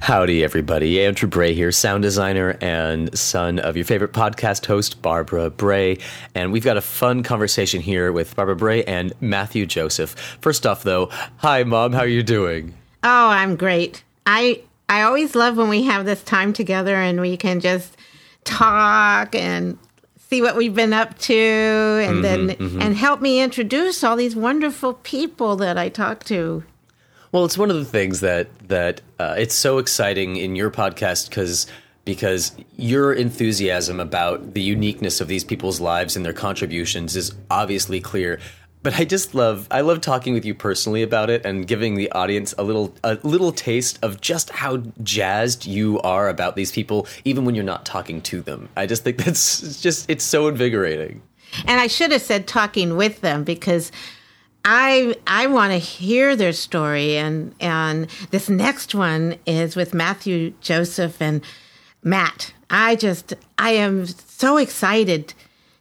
Howdy, everybody. Andrew Bray here, sound designer and son of your favorite podcast host, Barbara Bray. And we've got a fun conversation here with Barbara Bray and Matthew Joseph. First off, though, hi, Mom. How are you doing? Oh, I'm great. I I always love when we have this time together and we can just talk and see what we've been up to and mm-hmm, then mm-hmm. and help me introduce all these wonderful people that I talk to. Well, it's one of the things that that uh, it's so exciting in your podcast because because your enthusiasm about the uniqueness of these people's lives and their contributions is obviously clear. But I just love I love talking with you personally about it and giving the audience a little a little taste of just how jazzed you are about these people even when you're not talking to them. I just think that's just it's so invigorating. And I should have said talking with them because I I want to hear their story and and this next one is with Matthew Joseph and Matt. I just I am so excited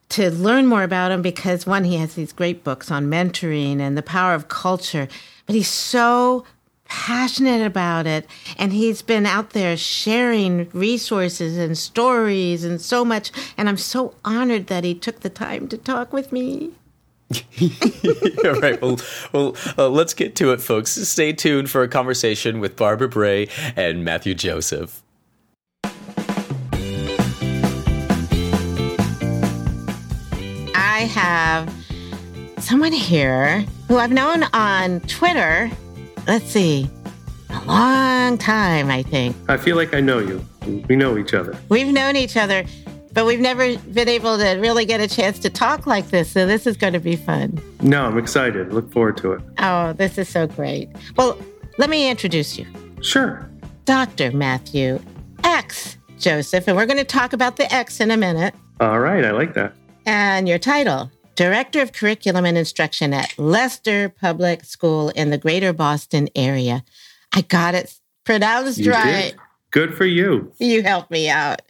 to learn more about him because one he has these great books on mentoring and the power of culture, but he's so passionate about it and he's been out there sharing resources and stories and so much and I'm so honored that he took the time to talk with me. All right. Well, well, uh, let's get to it, folks. Stay tuned for a conversation with Barbara Bray and Matthew Joseph. I have someone here who I've known on Twitter. Let's see, a long time, I think. I feel like I know you. We know each other. We've known each other but we've never been able to really get a chance to talk like this. So this is going to be fun. No, I'm excited. Look forward to it. Oh, this is so great. Well, let me introduce you. Sure. Dr. Matthew X. Joseph, and we're going to talk about the X in a minute. All right, I like that. And your title, Director of Curriculum and Instruction at Leicester Public School in the Greater Boston area. I got it pronounced you right. Did. Good for you. You helped me out.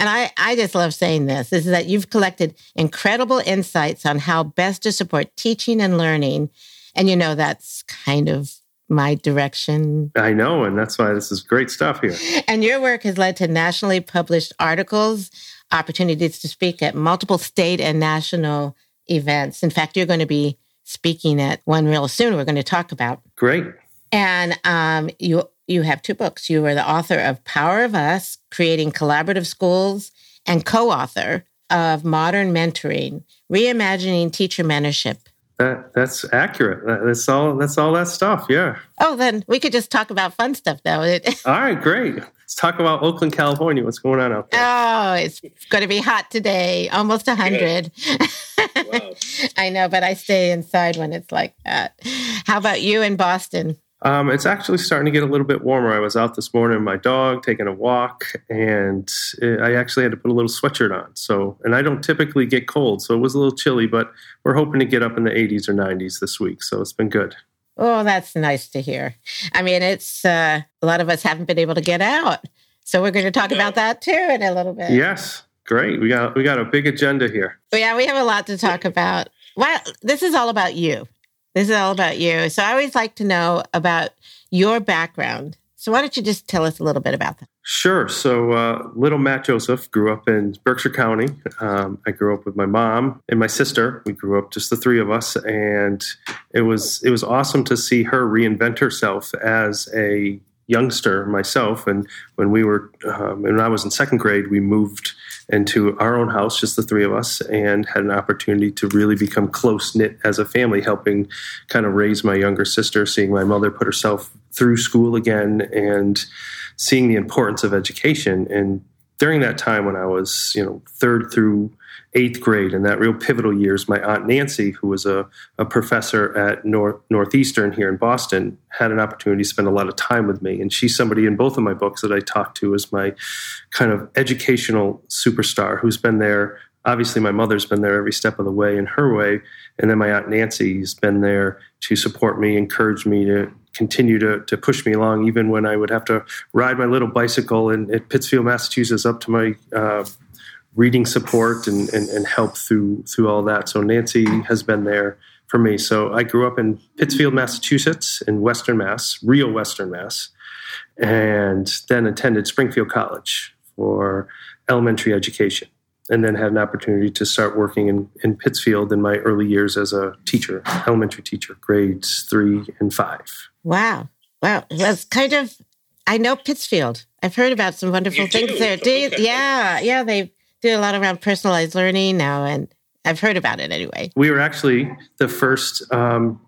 And I, I just love saying this, is that you've collected incredible insights on how best to support teaching and learning. And you know, that's kind of my direction. I know, and that's why this is great stuff here. And your work has led to nationally published articles, opportunities to speak at multiple state and national events. In fact, you're going to be speaking at one real soon. We're going to talk about. Great. And um, you you have two books. You are the author of Power of Us, Creating Collaborative Schools, and co author of Modern Mentoring, Reimagining Teacher Mentorship. That, that's accurate. That's all. That's all that stuff. Yeah. Oh, then we could just talk about fun stuff, though. all right, great. Let's talk about Oakland, California. What's going on out there? Oh, it's going to be hot today, almost 100. wow. I know, but I stay inside when it's like that. How about you in Boston? Um, it's actually starting to get a little bit warmer. I was out this morning with my dog taking a walk, and it, I actually had to put a little sweatshirt on. So, and I don't typically get cold, so it was a little chilly, but we're hoping to get up in the 80s or 90s this week. So it's been good. Oh, that's nice to hear. I mean, it's uh, a lot of us haven't been able to get out, so we're going to talk about that too in a little bit. Yes, great. We got we got a big agenda here. Yeah, we have a lot to talk about. Well, this is all about you. This is all about you. So I always like to know about your background. So why don't you just tell us a little bit about that? Sure. So uh, little Matt Joseph grew up in Berkshire County. Um, I grew up with my mom and my sister. We grew up just the three of us, and it was it was awesome to see her reinvent herself as a youngster myself. And when we were um, when I was in second grade, we moved into our own house, just the three of us, and had an opportunity to really become close knit as a family, helping kind of raise my younger sister, seeing my mother put herself through school again, and seeing the importance of education. And during that time when I was, you know, third through eighth grade, and that real pivotal years, my aunt Nancy, who was a, a professor at North, Northeastern here in Boston, had an opportunity to spend a lot of time with me. And she's somebody in both of my books that I talk to as my kind of educational superstar who's been there. Obviously, my mother's been there every step of the way in her way. And then my aunt Nancy's been there to support me, encourage me to continue to, to push me along, even when I would have to ride my little bicycle in, Pittsfield, Massachusetts, up to my uh, reading support and, and, and help through through all that. So Nancy has been there for me. So I grew up in Pittsfield, Massachusetts, in Western Mass, real Western Mass. and then attended Springfield College for elementary education and then had an opportunity to start working in, in Pittsfield in my early years as a teacher, elementary teacher, grades three and five. Wow. Wow. That's kind of, I know Pittsfield. I've heard about some wonderful You things do? there. Do you- Okay. yeah. Yeah. They do a lot around personalized learning now. And I've heard about it anyway. We were actually the first um,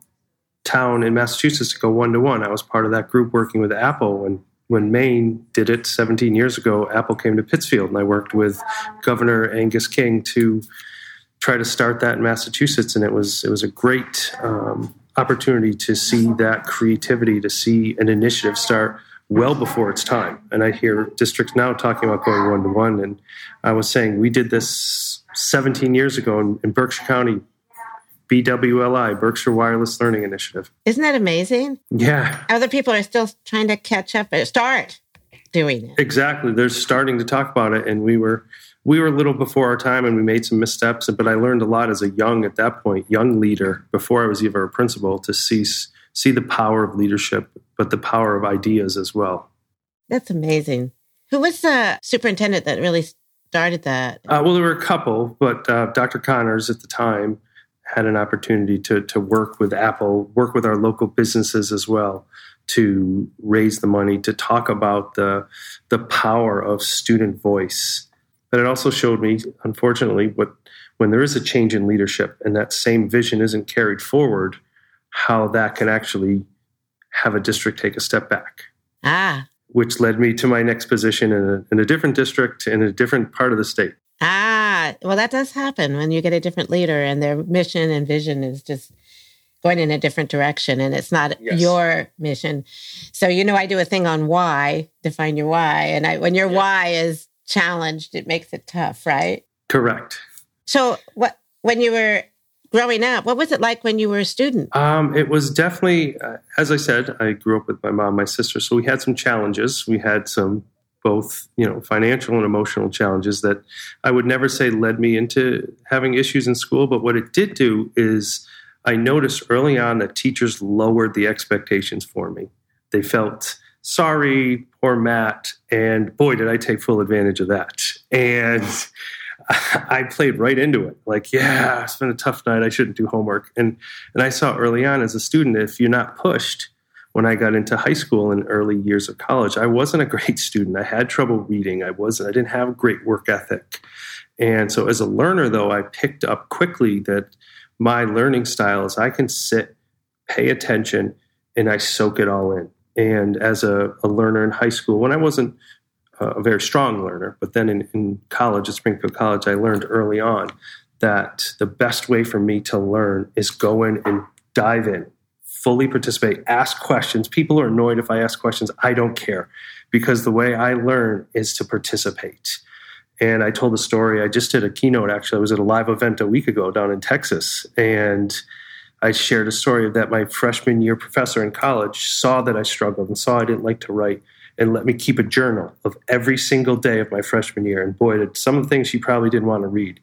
town in Massachusetts to go one to one. I was part of that group working with Apple when when Maine did it 17 years ago. Apple came to Pittsfield, and I worked with Governor Angus King to try to start that in Massachusetts, and it was it was a great um, opportunity to see that creativity, to see an initiative start well before its time. And I hear districts now talking about going one to one, and I was saying we did this 17 years ago in, in Berkshire County. BWLI, Berkshire Wireless Learning Initiative. Isn't that amazing? Yeah, Other people are still trying to catch up or start doing it. Exactly. They're starting to talk about it, and we were we were a little before our time, and we made some missteps. But I learned a lot as a young, at that point, young leader before I was even a principal to see see the power of leadership, but the power of ideas as well. That's amazing. Who was the superintendent that really started that? Uh, well, there were a couple, but uh, Dr. Connors at the time had an opportunity to to work with Apple, work with our local businesses as well to raise the money to talk about the the power of student voice. But it also showed me, unfortunately, what when there is a change in leadership and that same vision isn't carried forward, how that can actually have a district take a step back Ah, which led me to my next position in a, in a different district in a different part of the state. ah. Well, that does happen when you get a different leader and their mission and vision is just going in a different direction and it's not Yes. your mission. So, you know, I do a thing on why, define your why. And I, when your why is challenged, it makes it tough, right? Correct. So, what, when you were growing up, what was it like when you were a student? Um, it was definitely, uh, as I said, I grew up with my mom, my sister, so we had some challenges. We had some both, you know, financial and emotional challenges that I would never say led me into having issues in school. But what it did do is I noticed early on that teachers lowered the expectations for me. They felt sorry, poor Matt, and boy, did I take full advantage of that. And I played right into it. Like, yeah, it's been a tough night. I shouldn't do homework. And and I saw early on as a student, if you're not pushed, when I got into high school and early years of college, I wasn't a great student. I had trouble reading. I wasn't. I didn't have a great work ethic. And so, as a learner, though, I picked up quickly that my learning style is I can sit, pay attention, and I soak it all in. And as a, a learner in high school, when I wasn't a very strong learner. But then in, in college, at Springfield College, I learned early on that the best way for me to learn is go in and dive in, fully participate, ask questions. People are annoyed if I ask questions. I don't care because the way I learn is to participate. And I told a story. I just did a keynote, actually. I was at a live event a week ago down in Texas. And I shared a story that my freshman year professor in college saw that I struggled and saw I didn't like to write and let me keep a journal of every single day of my freshman year. And boy, did some of the things she probably didn't want to read.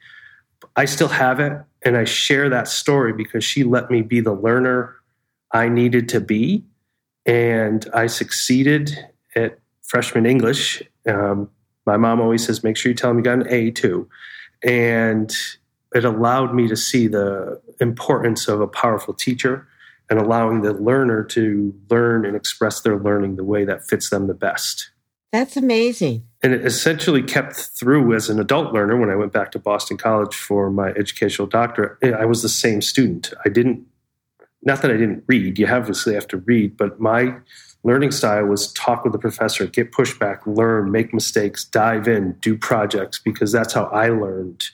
I still have it, and I share that story because she let me be the learner I needed to be. And I succeeded at freshman English. Um, my mom always says, make sure you tell them you got an A too. And it allowed me to see the importance of a powerful teacher and allowing the learner to learn and express their learning the way that fits them the best. That's amazing. And it essentially kept through as an adult learner when I went back to Boston College for my educational doctorate. I was the same student. I didn't, not that I didn't read, you obviously have to read, but my learning style was talk with the professor, get pushback, learn, make mistakes, dive in, do projects, because that's how I learned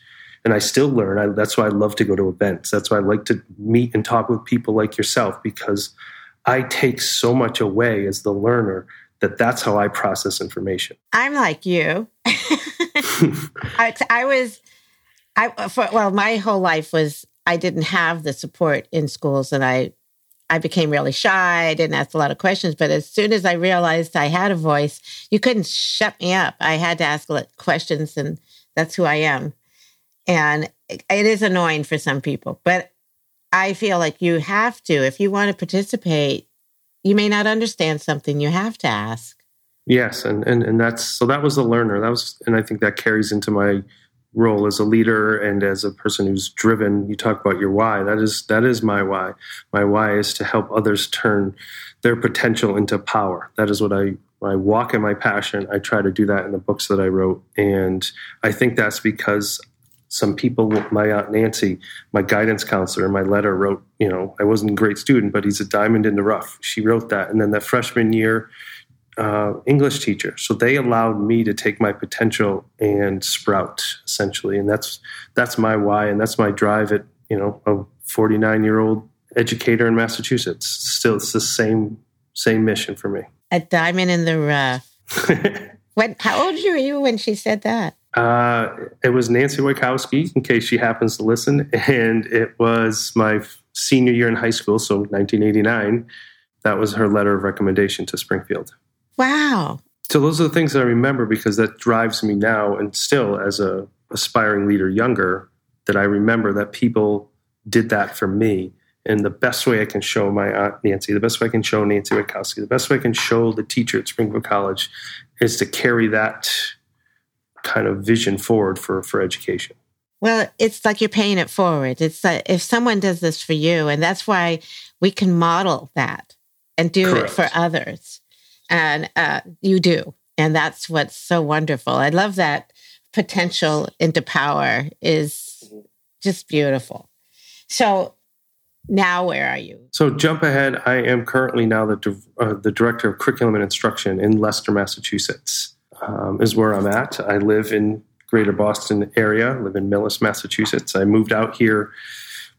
and I still learn. I, that's why I love to go to events. That's why I like to meet and talk with people like yourself because I take so much away as the learner that that's how I process information. I'm like you. I, I was, I for well, my whole life was I didn't have the support in schools, and I, I became really shy. I didn't ask a lot of questions, but as soon as I realized I had a voice, you couldn't shut me up. I had to ask questions, and that's who I am. And it is annoying for some people, but I feel like you have to if you want to participate. you may not understand something, you have to ask. Yes, and, and and that's so that was the learner. That was and I think that carries into my role as a leader and as a person who's driven. You talk about your why. That is that is my why. My why is to help others turn their potential into power. That is what I I walk in my passion. I try to do that in the books that I wrote, and I think that's because some people, my aunt Nancy, my guidance counselor, in my letter wrote, you know, I wasn't a great student, but he's a diamond in the rough. She wrote that. And then that freshman year uh, English teacher. So they allowed me to take my potential and sprout essentially. And that's, that's my why. And that's my drive at, you know, a 49 year old educator in Massachusetts. Still, it's the same, same mission for me. A diamond in the rough. what, how old were you when she said that? Uh, it was Nancy Wojkowski, in case she happens to listen, and it was my senior year in high school, so 1989. That was her letter of recommendation to Springfield. Wow. So those are the things that I remember because that drives me now, and still as a aspiring leader, younger, that I remember that people did that for me. And the best way I can show my aunt Nancy, the best way I can show Nancy Wojkowski, the best way I can show the teacher at Springfield College is to carry that kind of vision forward for for education. Well, it's like you're paying it forward. It's like if someone does this for you, and that's why we can model that and do Correct. it for others, and uh, you do, and that's what's so wonderful. I love that potential into power is just beautiful. So now where are you? So jump ahead. I am currently now the uh, the director of curriculum and instruction in Leicester, Massachusetts um, is where I'm at. I live in greater Boston area, I live in Millis, Massachusetts. I moved out here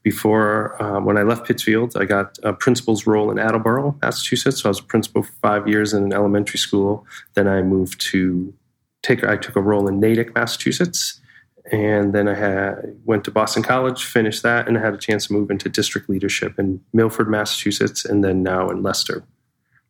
before um, when I left Pittsfield. I got a principal's role in Attleboro, Massachusetts. So I was a principal for five years in an elementary school. Then I moved to take. I took a role in Natick, Massachusetts, and then I had, went to Boston College, finished that, and I had a chance to move into district leadership in Milford, Massachusetts, and then now in Leicester.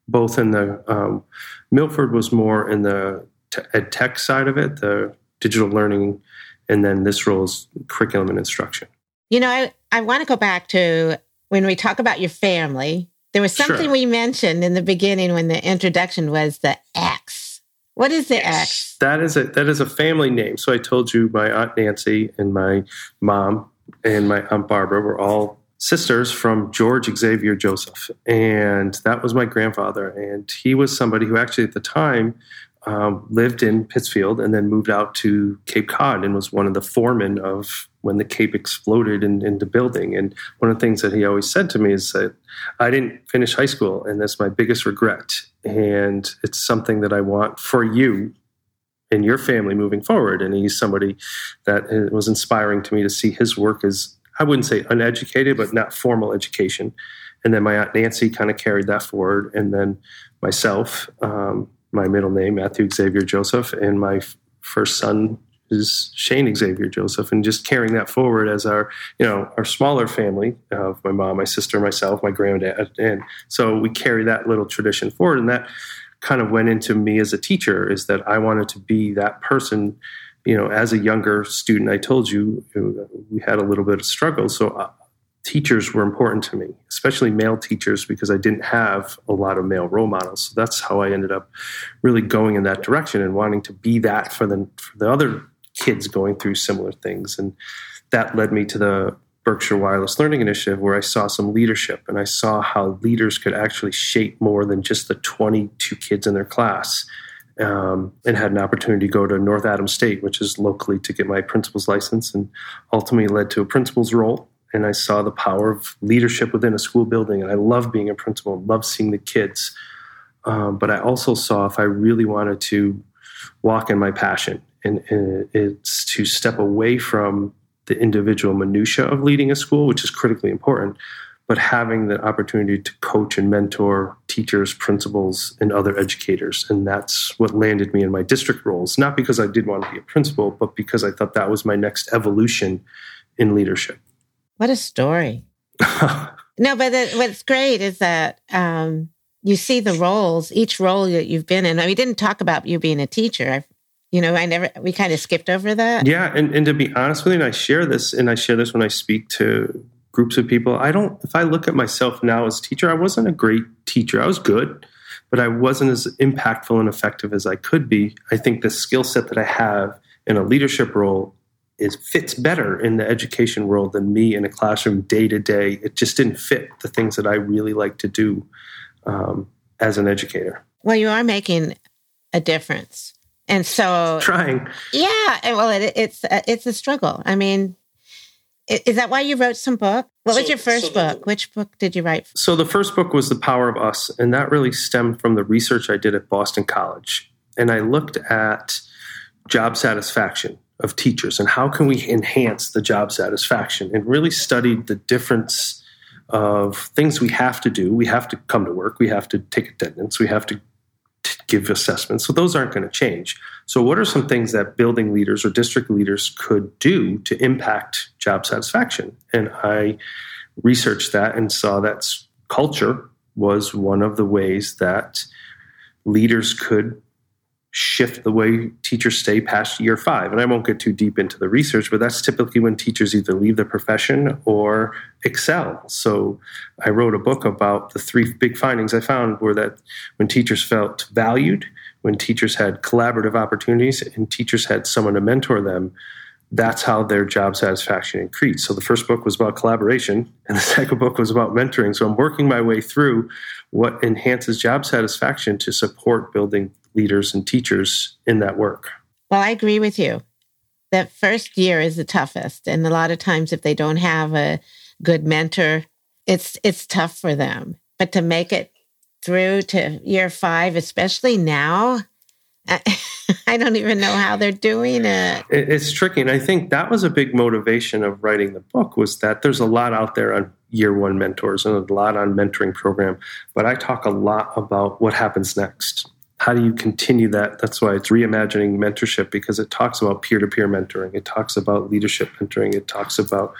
Both in the um, Milford was more in the ed tech side of it, the digital learning, and then this role is curriculum and instruction. You know, I, I want to go back to when we talk about your family. There was something sure. we mentioned in the beginning when the introduction was the X. What is the yes. X? That is a that is a family name. So I told you my aunt Nancy and my mom and my aunt Barbara were all sisters from George Xavier Joseph. And that was my grandfather. And he was somebody who actually at the time um, lived in Pittsfield and then moved out to Cape Cod and was one of the foremen of when the Cape exploded in, into building. And one of the things that he always said to me is that I didn't finish high school, and that's my biggest regret. And it's something that I want for you and your family moving forward. And he's somebody that was inspiring to me to see his work as I wouldn't say uneducated, but not formal education. And then my aunt Nancy kind of carried that forward, and then myself. Um, my middle name, Matthew Xavier Joseph, and my f- first son is Shane Xavier Joseph, and just carrying that forward as our, you know, our smaller family of my mom, my sister, myself, my granddad, and so we carry that little tradition forward, and that kind of went into me as a teacher is that I wanted to be that person. You know, as a younger student, I told you we had a little bit of struggle. So uh, teachers were important to me, especially male teachers, because I didn't have a lot of male role models. So that's how I ended up really going in that direction and wanting to be that for the, for the other kids going through similar things. And that led me to the Berkshire Wireless Learning Initiative, where I saw some leadership and I saw how leaders could actually shape more than just the 22 kids in their class. Um, and had an opportunity to go to North Adams State, which is locally, to get my principal's license, and ultimately led to a principal's role and I saw the power of leadership within a school building. And I love being a principal, love seeing the kids. Um, but I also saw if I really wanted to walk in my passion, and, and it's to step away from the individual minutia of leading a school, which is critically important, but having the opportunity to coach and mentor teachers, principals, and other educators. And that's what landed me in my district roles, not because I did want to be a principal, but because I thought that was my next evolution in leadership. What a story. no, but the, what's great is that um, you see the roles, each role that you've been in. I mean, we didn't talk about you being a teacher. I've, you know, I never, we kind of skipped over that. Yeah. And, and to be honest with you, and I share this, and I share this when I speak to groups of people. I don't, if I look at myself now as a teacher, I wasn't a great teacher. I was good, but I wasn't as impactful and effective as I could be. I think the skill set that I have in a leadership role is fits better in the education world than me in a classroom day to day. It just didn't fit the things that I really like to do um, as an educator. Well, you are making a difference, and so trying. Yeah, well, it, it's uh, it's a struggle. I mean, is that why you wrote some book? What so, was your first so book? Which book did you write? So the first book was The Power of Us, and that really stemmed from the research I did at Boston College. And I looked at job satisfaction of teachers and how can we enhance the job satisfaction and really studied the difference of things we have to do. We have to come to work, we have to take attendance, we have to give assessments. So those aren't going to change. So, what are some things that building leaders or district leaders could do to impact job satisfaction? And I researched that and saw that culture was one of the ways that leaders could shift the way teachers stay past year five. And I won't get too deep into the research, but that's typically when teachers either leave the profession or excel. So I wrote a book about the three big findings I found were that when teachers felt valued, when teachers had collaborative opportunities, and teachers had someone to mentor them, that's how their job satisfaction increased. So the first book was about collaboration, and the second book was about mentoring. So I'm working my way through what enhances job satisfaction to support building leaders and teachers in that work. Well, I agree with you. That first year is the toughest, and a lot of times, if they don't have a good mentor, it's it's tough for them. But to make it through to year five, especially now, I don't even know how they're doing it. It's tricky. And I think that was a big motivation of writing the book was that there's a lot out there on year one mentors and a lot on mentoring program. But I talk a lot about what happens next. How do you continue that? That's why it's reimagining mentorship because it talks about peer to peer mentoring. It talks about leadership mentoring. It talks about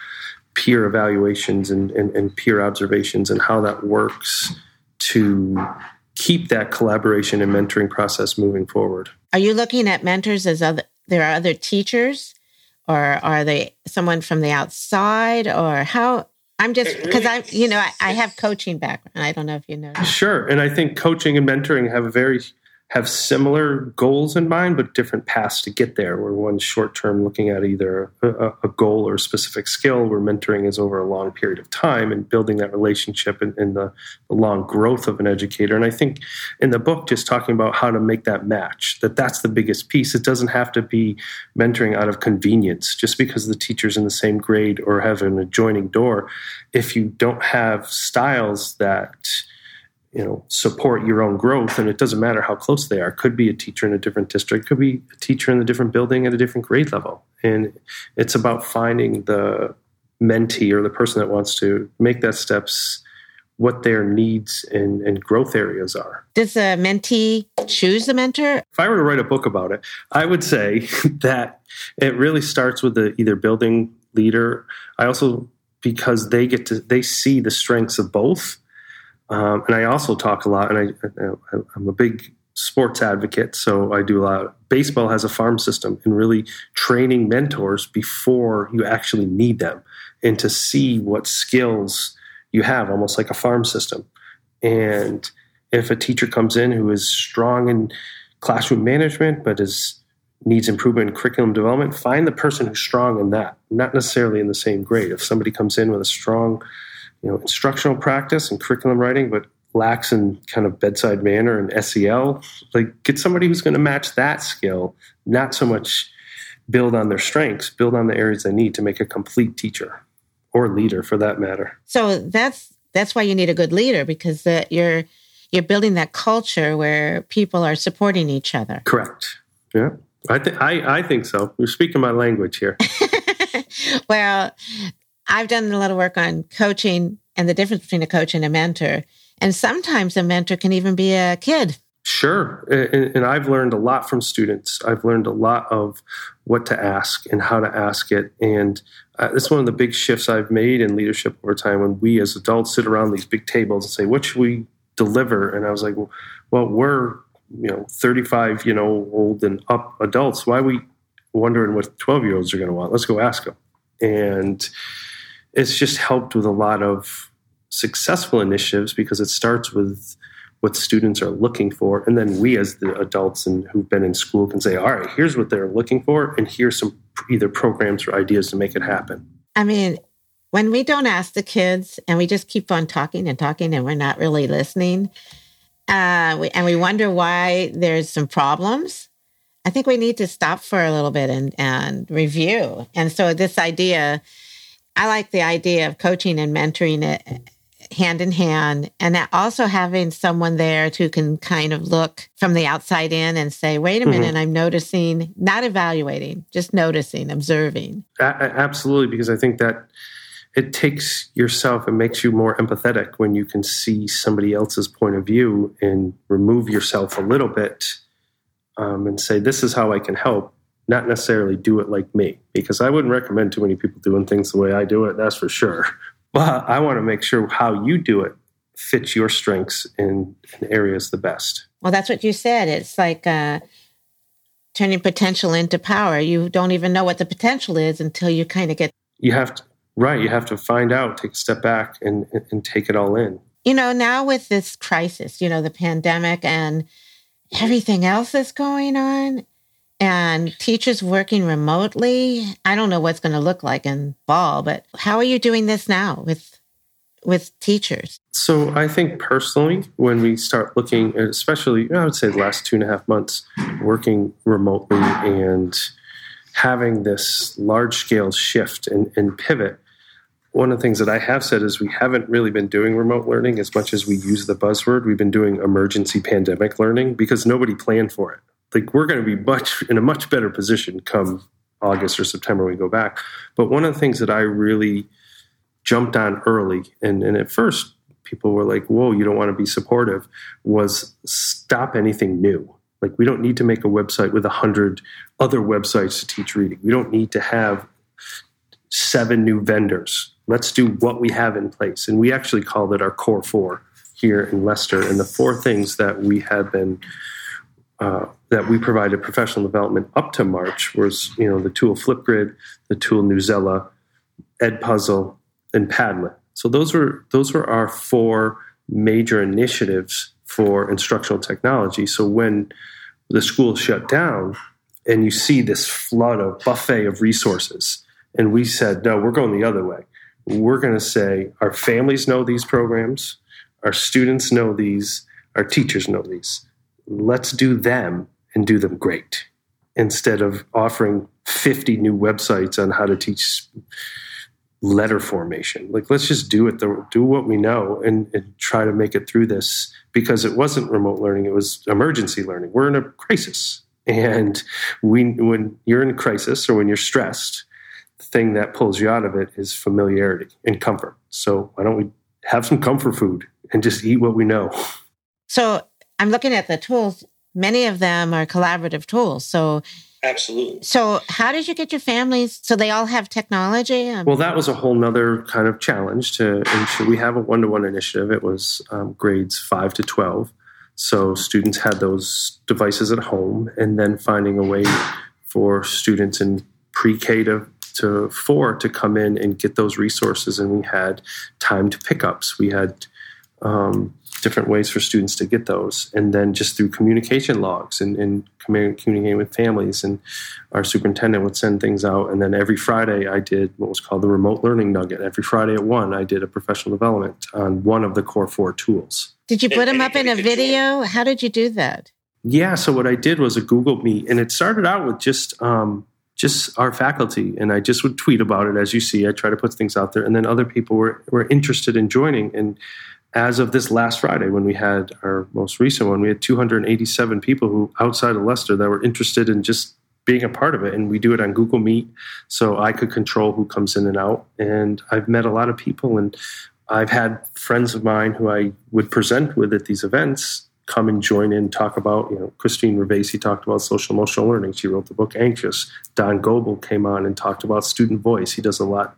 peer evaluations and, and, and peer observations and how that works to keep that collaboration and mentoring process moving forward. Are you looking at mentors as other there are other teachers or are they someone from the outside or how I'm just because I'm, you know, I, I, have coaching background. I don't know if you know. Sure, and I think coaching and mentoring have a very have similar goals in mind, but different paths to get there. Where one's short term looking at either a, a, goal or a specific skill, where mentoring is over a long period of time and building that relationship and, and the, the, long growth of an educator. And I think in the book, just talking about how to make that match, that that's the biggest piece. It doesn't have to be mentoring out of convenience, just because the teacher's in the same grade or have an adjoining door. If you don't have styles that you know support your own growth and it doesn't matter how close they are. Could be a teacher in a different district could be a teacher in a different building at a different grade level. And it's about finding the mentee or the person that wants to make that steps what their needs and, and growth areas are. Does a mentee choose a mentor? If i were to write a book about it i would say that it really starts with the either building leader. I also because they get to they see the strengths of both um, and I also talk a lot, and I, I'm a big sports advocate, so I do a lot. Baseball has a farm system, and really training mentors before you actually need them, and to see what skills you have, almost like a farm system. And if a teacher comes in who is strong in classroom management, but is needs improvement in curriculum development, find the person who's strong in that, not necessarily in the same grade. If somebody comes in with a strong you know instructional practice and curriculum writing, but lacks in kind of bedside manner and SEL. Like get somebody who's going to match that skill, not so much build on their strengths, build on the areas they need to make a complete teacher or leader for that matter. So that's that's why you need a good leader because that you're you're building that culture where people are supporting each other. Correct. Yeah. I think I, I think so. You're speaking my language here. well, I've done a lot of work on coaching and the difference between a coach and a mentor. And sometimes a mentor can even be a kid. Sure. And, and, I've learned a lot from students. I've learned a lot of what to ask and how to ask it. And uh, it's one of the big shifts I've made in leadership over time when we as adults sit around these big tables and say, what should we deliver? And I was like, well, well we're, you know, 35, you know, old and up adults. Why are we wondering what 12 year olds are going to want? Let's go ask them. And, it's just helped with a lot of successful initiatives because it starts with what students are looking for and then we as the adults and who've been in school can say all right here's what they're looking for and here's some either programs or ideas to make it happen I mean, when we don't ask the kids and we just keep on talking and talking and we're not really listening, uh, we, and we wonder why there's some problems, I think we need to stop for a little bit and, and review. And so, this idea, I like the idea of coaching and mentoring it hand in hand and also having someone there who can kind of look from the outside in and say wait a minute mm-hmm. i'm noticing not evaluating just noticing observing a- absolutely because i think that it takes yourself and makes you more empathetic when you can see somebody else's point of view and remove yourself a little bit um, and say this is how i can help not necessarily do it like me because i wouldn't recommend too many people doing things the way i do it that's for sure but I want to make sure how you do it fits your strengths and, areas the best. Well, that's what you said. It's like uh, turning potential into power. You don't even know what the potential is until you kind of get. You have to, right. You have to find out, take a step back, and and take it all in. You know, now with this crisis, you know, the pandemic and everything else that's going on, and teachers working remotely. I don't know what's going to look like in fall, but how are you doing this now with with teachers? So I think personally, when we start looking, especially I would say the last two and a half months, working remotely and having this large scale shift and, and pivot, one of the things that I have said is we haven't really been doing remote learning as much as we use the buzzword. We've been doing emergency pandemic learning because nobody planned for it like we're going to be much in a much better position come August or September when we go back. But one of the things that I really jumped on early, and, and at first people were like, whoa, you don't want to be supportive, was stop anything new. Like we don't need to make a website with a hundred other websites to teach reading. We don't need to have seven new vendors. Let's do what we have in place. And we actually called it our core four here in Leicester. And the four things that we have been uh, that we provided professional development up to March was, you know, the tool Flipgrid, the tool Newsela, Edpuzzle, and Padlet. So those were those were our four major initiatives for instructional technology. So when the school shut down, and you see this flood of buffet of resources, and we said, no, we're going the other way. We're going to say our families know these programs, our students know these, our teachers know these let's do them and do them great instead of offering 50 new websites on how to teach letter formation. Like, let's just do it, the, do what we know and, and, try to make it through this because it wasn't remote learning, it was emergency learning. We're in a crisis. And we, when you're in a crisis or when you're stressed, the thing that pulls you out of it is familiarity and comfort. So, why don't we have some comfort food and just eat what we know? So, I'm looking at the tools. Many of them are collaborative tools. So, absolutely. So, how did you get your families? So they all have technology. Um, well, that was a whole nother kind of challenge to ensure we have a one-to-one initiative. It was um, grades five to twelve. So students had those devices at home, and then finding a way for students in pre-K to to four to come in and get those resources. And we had timed pickups. We had um, different ways for students to get those. And then just through communication logs and, and, communicating with families. And our superintendent would send things out. And then every Friday, I did what was called the remote learning nugget. Every Friday at one, I did a professional development on one of the core four tools. Did you put them up in a video? How did you do that? Yeah, so what I did was a Google Meet, and it started out with just um, just our faculty, and I just would tweet about it. As you see, I try to put things out there, and then other people were were interested in joining. And as of this last Friday, when we had our most recent one, we had 287 people who outside of Leicester that were interested in just being a part of it. And we do it on Google Meet, so I could control who comes in and out. And I've met a lot of people, and I've had friends of mine who I would present with at these events come and join in, talk about, you know, Christine Ravesi talked about social emotional learning. She wrote the book Anxious. Don Goebel came on and talked about student voice. He does a lot.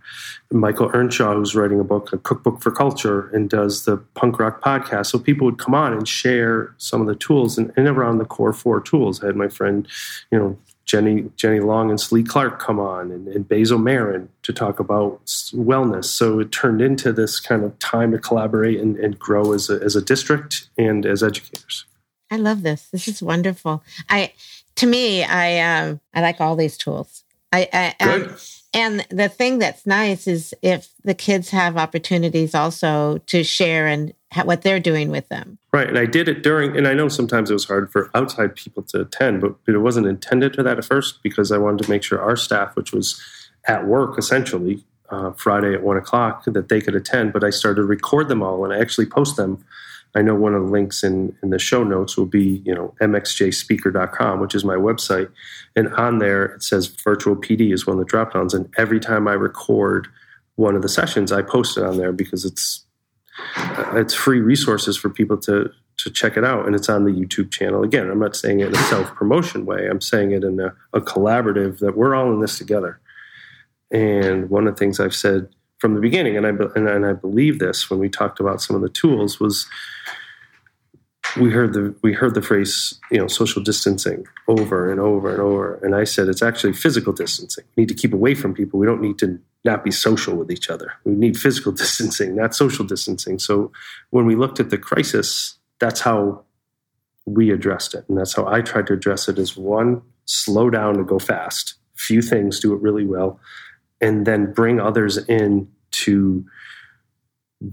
Michael Earnshaw, who's writing a book, a cookbook for culture, and does the punk rock podcast. So people would come on and share some of the tools and, and around the core four tools. I had my friend, you know, Jenny Jenny Long and Slee Clark come on, and, and Basil Marin to talk about wellness. So it turned into this kind of time to collaborate and, and grow as a, as a district and as educators. I love this. This is wonderful. I, to me, I um, I like all these tools. I, I Good. and the thing that's nice is if the kids have opportunities also to share and what they're doing with them. Right, and I did it during, and I know sometimes it was hard for outside people to attend, but, it wasn't intended to that at first because I wanted to make sure our staff, which was at work essentially uh, Friday at one o'clock, that they could attend. But I started to record them all, and I actually post them. I know one of the links in, in the show notes will be, you know, mxjspeaker.com, which is my website. And on there, it says virtual PD is one of the drop downs. And every time I record one of the sessions, I post it on there because it's uh, it's free resources for people to to check it out and it's on the youtube channel. Again i'm not saying it in a self-promotion way. I'm saying it in a, a collaborative that we're all in this together. And one of the things i've said from the beginning and i and, and i believe this when we talked about some of the tools was we heard the we heard the phrase you know social distancing over and over and over. And i said it's actually physical distancing. We need to keep away from people. We don't need to not be social with each other. We need physical distancing not social distancing. So when we looked at the crisis that's how we addressed it. And that's how i tried to address it as one slow down to go fast. Few things do it really well and then bring others in to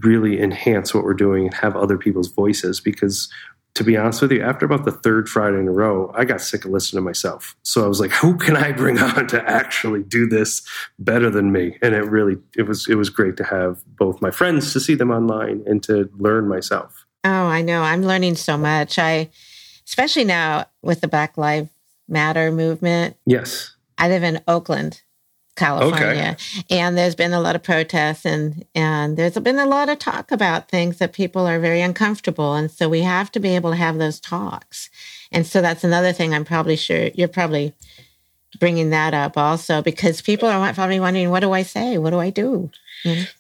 really enhance what we're doing and have other people's voices because to be honest with you after about the third friday in a row i got sick of listening to myself so i was like who can i bring on to actually do this better than me and it really it was it was great to have both my friends to see them online and to learn myself Oh, I know. I'm learning so much. I, especially now with the Black Lives Matter movement. yes I live in Oakland, California, and there's been a lot of protests and and there's been a lot of talk about things that people are very uncomfortable, and so we have to be able to have those talks. And so that's another thing. I'm probably sure you're probably bringing that up also because people are probably wondering, what do I say? What do I do?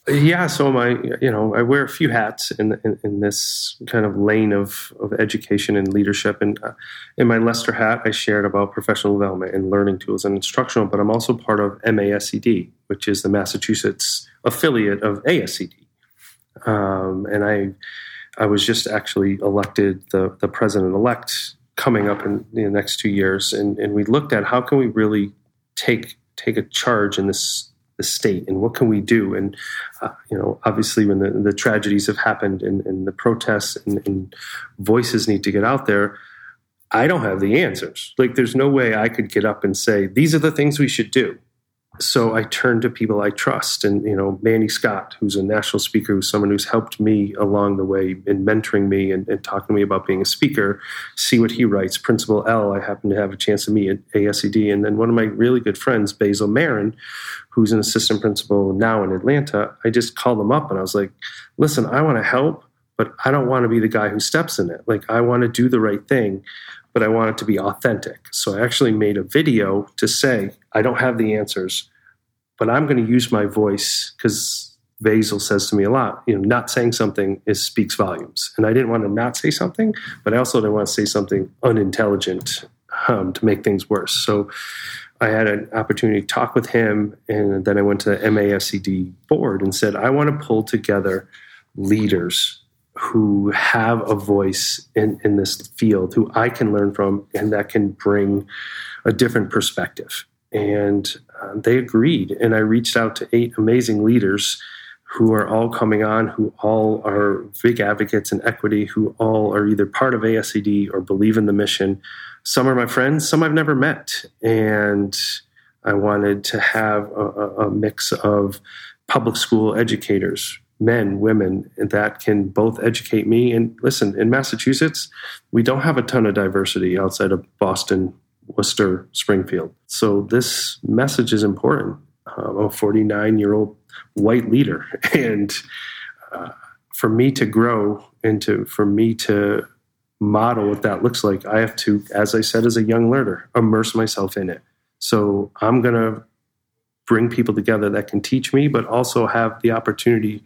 Yeah, so my you know I wear a few hats in in, in this kind of lane of of education and leadership. And uh, in my Leicester hat, I shared about professional development and learning tools and instructional. But I'm also part of MASCD, which is the Massachusetts affiliate of ASCD. Um, and I I was just actually elected the the president elect coming up in the next two years, and and we looked at how can we really take take a charge in this the state and what can we do? And uh, you know obviously when the, the tragedies have happened and, and the protests and, and voices need to get out there i don't have the answers. Like there's no way i could get up and say these are the things we should do so i turn to people i trust and you know manny scott who's a national speaker who's someone who's helped me along the way in mentoring me and, and talking to me about being a speaker see what he writes. Principal l i happen to have a chance to meet at ASCD, and then one of my really good friends basil marin who's an assistant principal now in atlanta i just called him up and i was like listen i want to help but i don't want to be the guy who steps in it. Like i want to do the right thing but I want it to be authentic. So I actually made a video to say, I don't have the answers, but I'm going to use my voice because Basil says to me a lot, you know, not saying something is speaks volumes. And I didn't want to not say something, but I also didn't want to say something unintelligent um, to make things worse. So I had an opportunity to talk with him, and then I went to the MASCD board and said, I want to pull together leaders who have a voice in, in this field, who I can learn from, and that can bring a different perspective. And uh, they agreed. And I reached out to eight amazing leaders who are all coming on, who all are big advocates in equity, who all are either part of ASCD or believe in the mission. Some are my friends, some I've never met. And I wanted to have a, a mix of public school educators, men, women and that can both educate me. And listen, in Massachusetts, we don't have a ton of diversity outside of Boston, Worcester, Springfield. So this message is important. I'm a 49 year old white leader. And uh, for me to grow and to, for me to model what that looks like, I have to, as I said, as a young learner, immerse myself in it. So I'm going to bring people together that can teach me, but also have the opportunity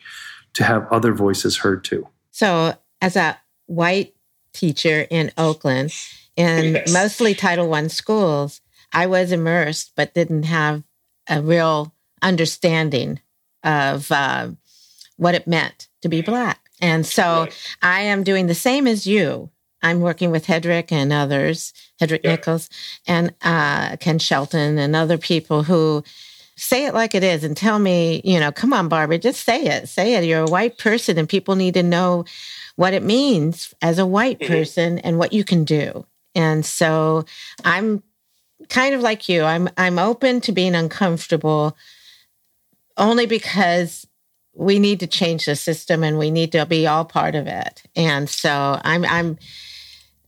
to have other voices heard too. So, as a white teacher in Oakland in Yes. mostly Title One schools, I was immersed, but didn't have a real understanding of uh, what it meant to be Black. And so right. I am doing the same as you. I'm working with Hedreich and others, Hedreich yeah. Nichols and uh, Ken Shelton and other people who say it like it is and tell me, you know, come on, Barbara, just say it. Say it. You're a white person and people need to know what it means as a white mm-hmm. person and what you can do. And so I'm kind of like you. I'm I'm open to being uncomfortable only because we need to change the system and we need to be all part of it. And so I'm I'm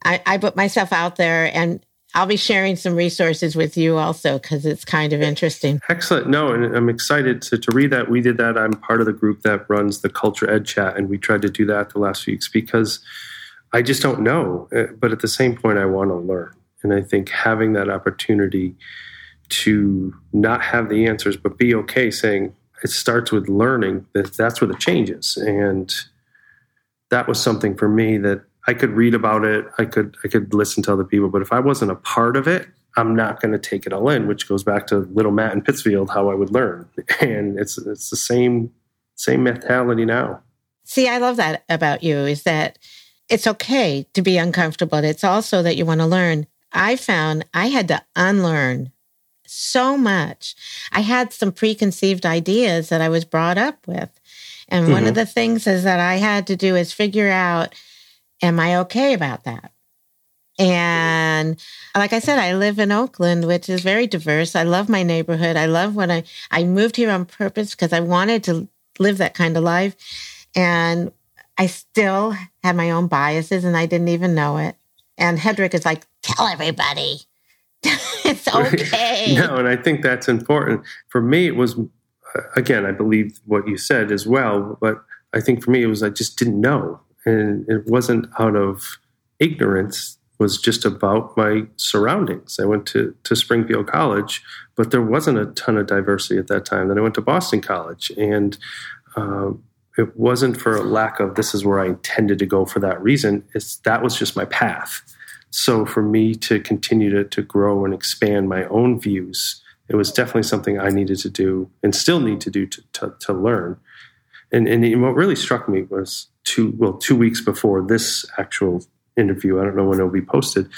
I, I put myself out there and I'll be sharing some resources with you also because it's kind of interesting. Excellent. No, and I'm excited to, to read that. We did that. I'm part of the group that runs the Culture Ed Chat, and we tried to do that the last few weeks because I just don't know. Uh, but at the same point, I want to learn. And I think having that opportunity to not have the answers, but be okay saying it starts with learning that that's where the change is. And that was something for me that I could read about it, I could I could listen to other people, but if I wasn't a part of it, I'm not going to take it all in. Which goes back to little Matt in Pittsfield, how I would learn, and it's it's the same same mentality now. See, I love that about you is that it's okay to be uncomfortable. It's also that you want to learn. I found I had to unlearn so much. I had some preconceived ideas that I was brought up with. And mm-hmm. one of mm-hmm. the things is that I had to do is figure out am I okay about that? And like I said, I live in Oakland, which is very diverse. I love my neighborhood. I love when I, I moved here on purpose because I wanted to live that kind of life. And I still had my own biases and I didn't even know it. And Hedreich is like, tell everybody. it's okay. no, and I think that's important. For me, it was, uh, again, I believe what you said as well, but I think for me, it was I just didn't know and it wasn't out of ignorance was just about my surroundings. I went to, to Springfield College, but there wasn't a ton of diversity at that time. Then I went to Boston College, and uh, it wasn't for a lack of this is where I intended to go for that reason. It's that was just my path. So for me to continue to, to grow and expand my own views, it was definitely something I needed to do and still need to do to, to, to learn. And, and what really struck me was two well two weeks before this actual interview. I don't know when it'll be posted.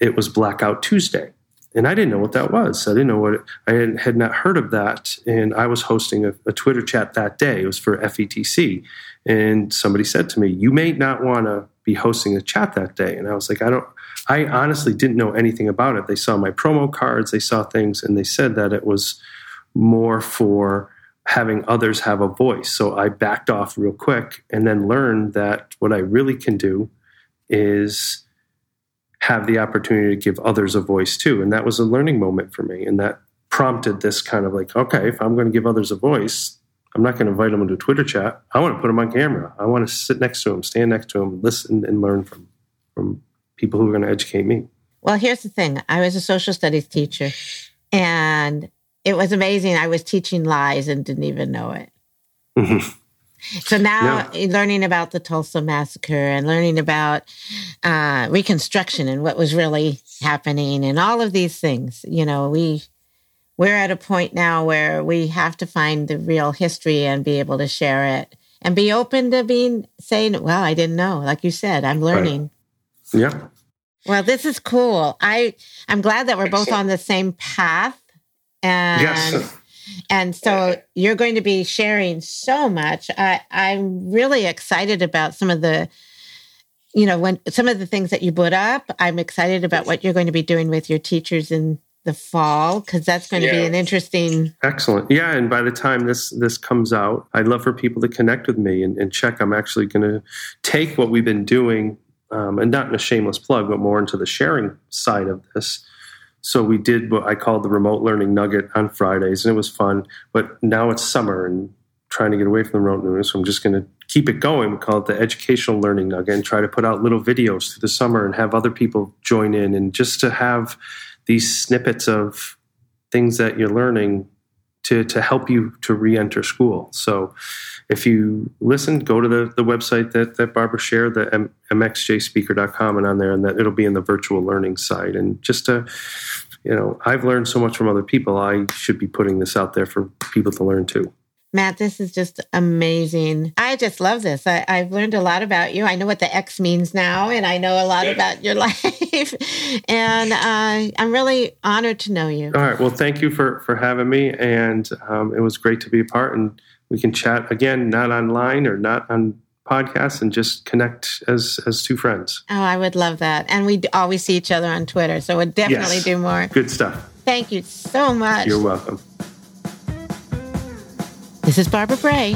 It was Blackout Tuesday, and I didn't know what that was. I didn't know what it, I had, had, not heard of that, and I was hosting a, a Twitter chat that day. It was for FETC, and somebody said to me, "You may not want to be hosting a chat that day," and I was like, "I don't." I honestly didn't know anything about it. They saw my promo cards, they saw things, and they said that it was more for having others have a voice. So I backed off real quick and then learned that what I really can do is have the opportunity to give others a voice too. And that was a learning moment for me. And that prompted this kind of like, okay, if I'm going to give others a voice, I'm not going to invite them into a Twitter chat. I want to put them on camera. I want to sit next to them, stand next to them, listen and learn from from people who are going to educate me. Well, here's the thing. I was a social studies teacher and it was amazing. I was teaching lies and didn't even know it. Mm-hmm. So now yeah. learning about the Tulsa massacre and learning about uh, Reconstruction and what was really happening and all of these things, you know, we we're at a point now where we have to find the real history and be able to share it and be open to being saying, "Well, I didn't know." Like you said, I'm learning. Right. Yeah. Well, this is cool. I I'm glad that we're both on the same path and yes. and so you're going to be sharing so much. I, I'm really excited about some of the you know when some of the things that you put up. I'm excited about what you're going to be doing with your teachers in the fall because that's going to yeah. be an interesting excellent yeah and by the time this this comes out i'd love for people to connect with me and, and check i'm actually going to take what we've been doing um, and not in a shameless plug but more into the sharing side of this so we did what I called the remote learning nugget on Fridays, and it was fun. But now it's summer and trying to get away from the remote learning, so I'm just going to keep it going. We call it the educational learning nugget, and try to put out little videos through the summer and have other people join in, and just to have these snippets of things that you're learning to, to help you to re-enter school. So if you listen, go to the, the website that, that Barbara shared, the M- mxjspeaker.com and on there, and that it'll be in the virtual learning site. And just to, you know, I've learned so much from other people. I should be putting this out there for people to learn too. Matt, this is just amazing. I just love this. I, have learned a lot about you. I know what the X means now, and I know a lot about your life. and uh, I'm really honored to know you. All right. Well, thank you for for having me, and um, it was great to be a part. And we can chat again, not online or not on podcasts, and just connect as as two friends. Oh, I would love that. And we always see each other on Twitter, so we'll definitely yes. do more. Good stuff. Thank you so much. You're welcome. This is Barbara Bray.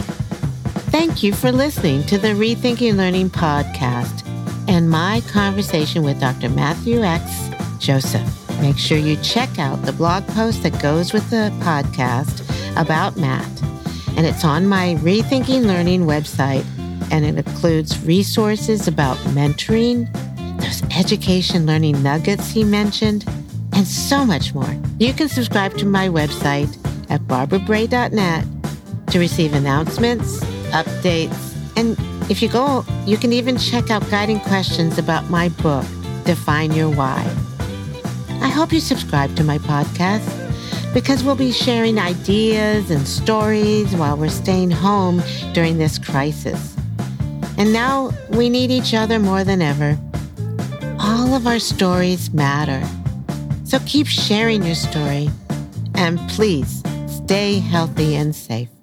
Thank you for listening to the Rethinking Learning podcast and my conversation with Dr. Matthew X. Joseph. Make sure you check out the blog post that goes with the podcast about Matt. And it's on my Rethinking Learning website, and it includes resources about mentoring, those education learning nuggets he mentioned, and so much more. You can subscribe to my website at barbarabray.net to receive announcements, updates, and if you go, you can even check out guiding questions about my book, Define Your Why. I hope you subscribe to my podcast because we'll be sharing ideas and stories while we're staying home during this crisis. And now we need each other more than ever. All of our stories matter. So keep sharing your story and please stay healthy and safe.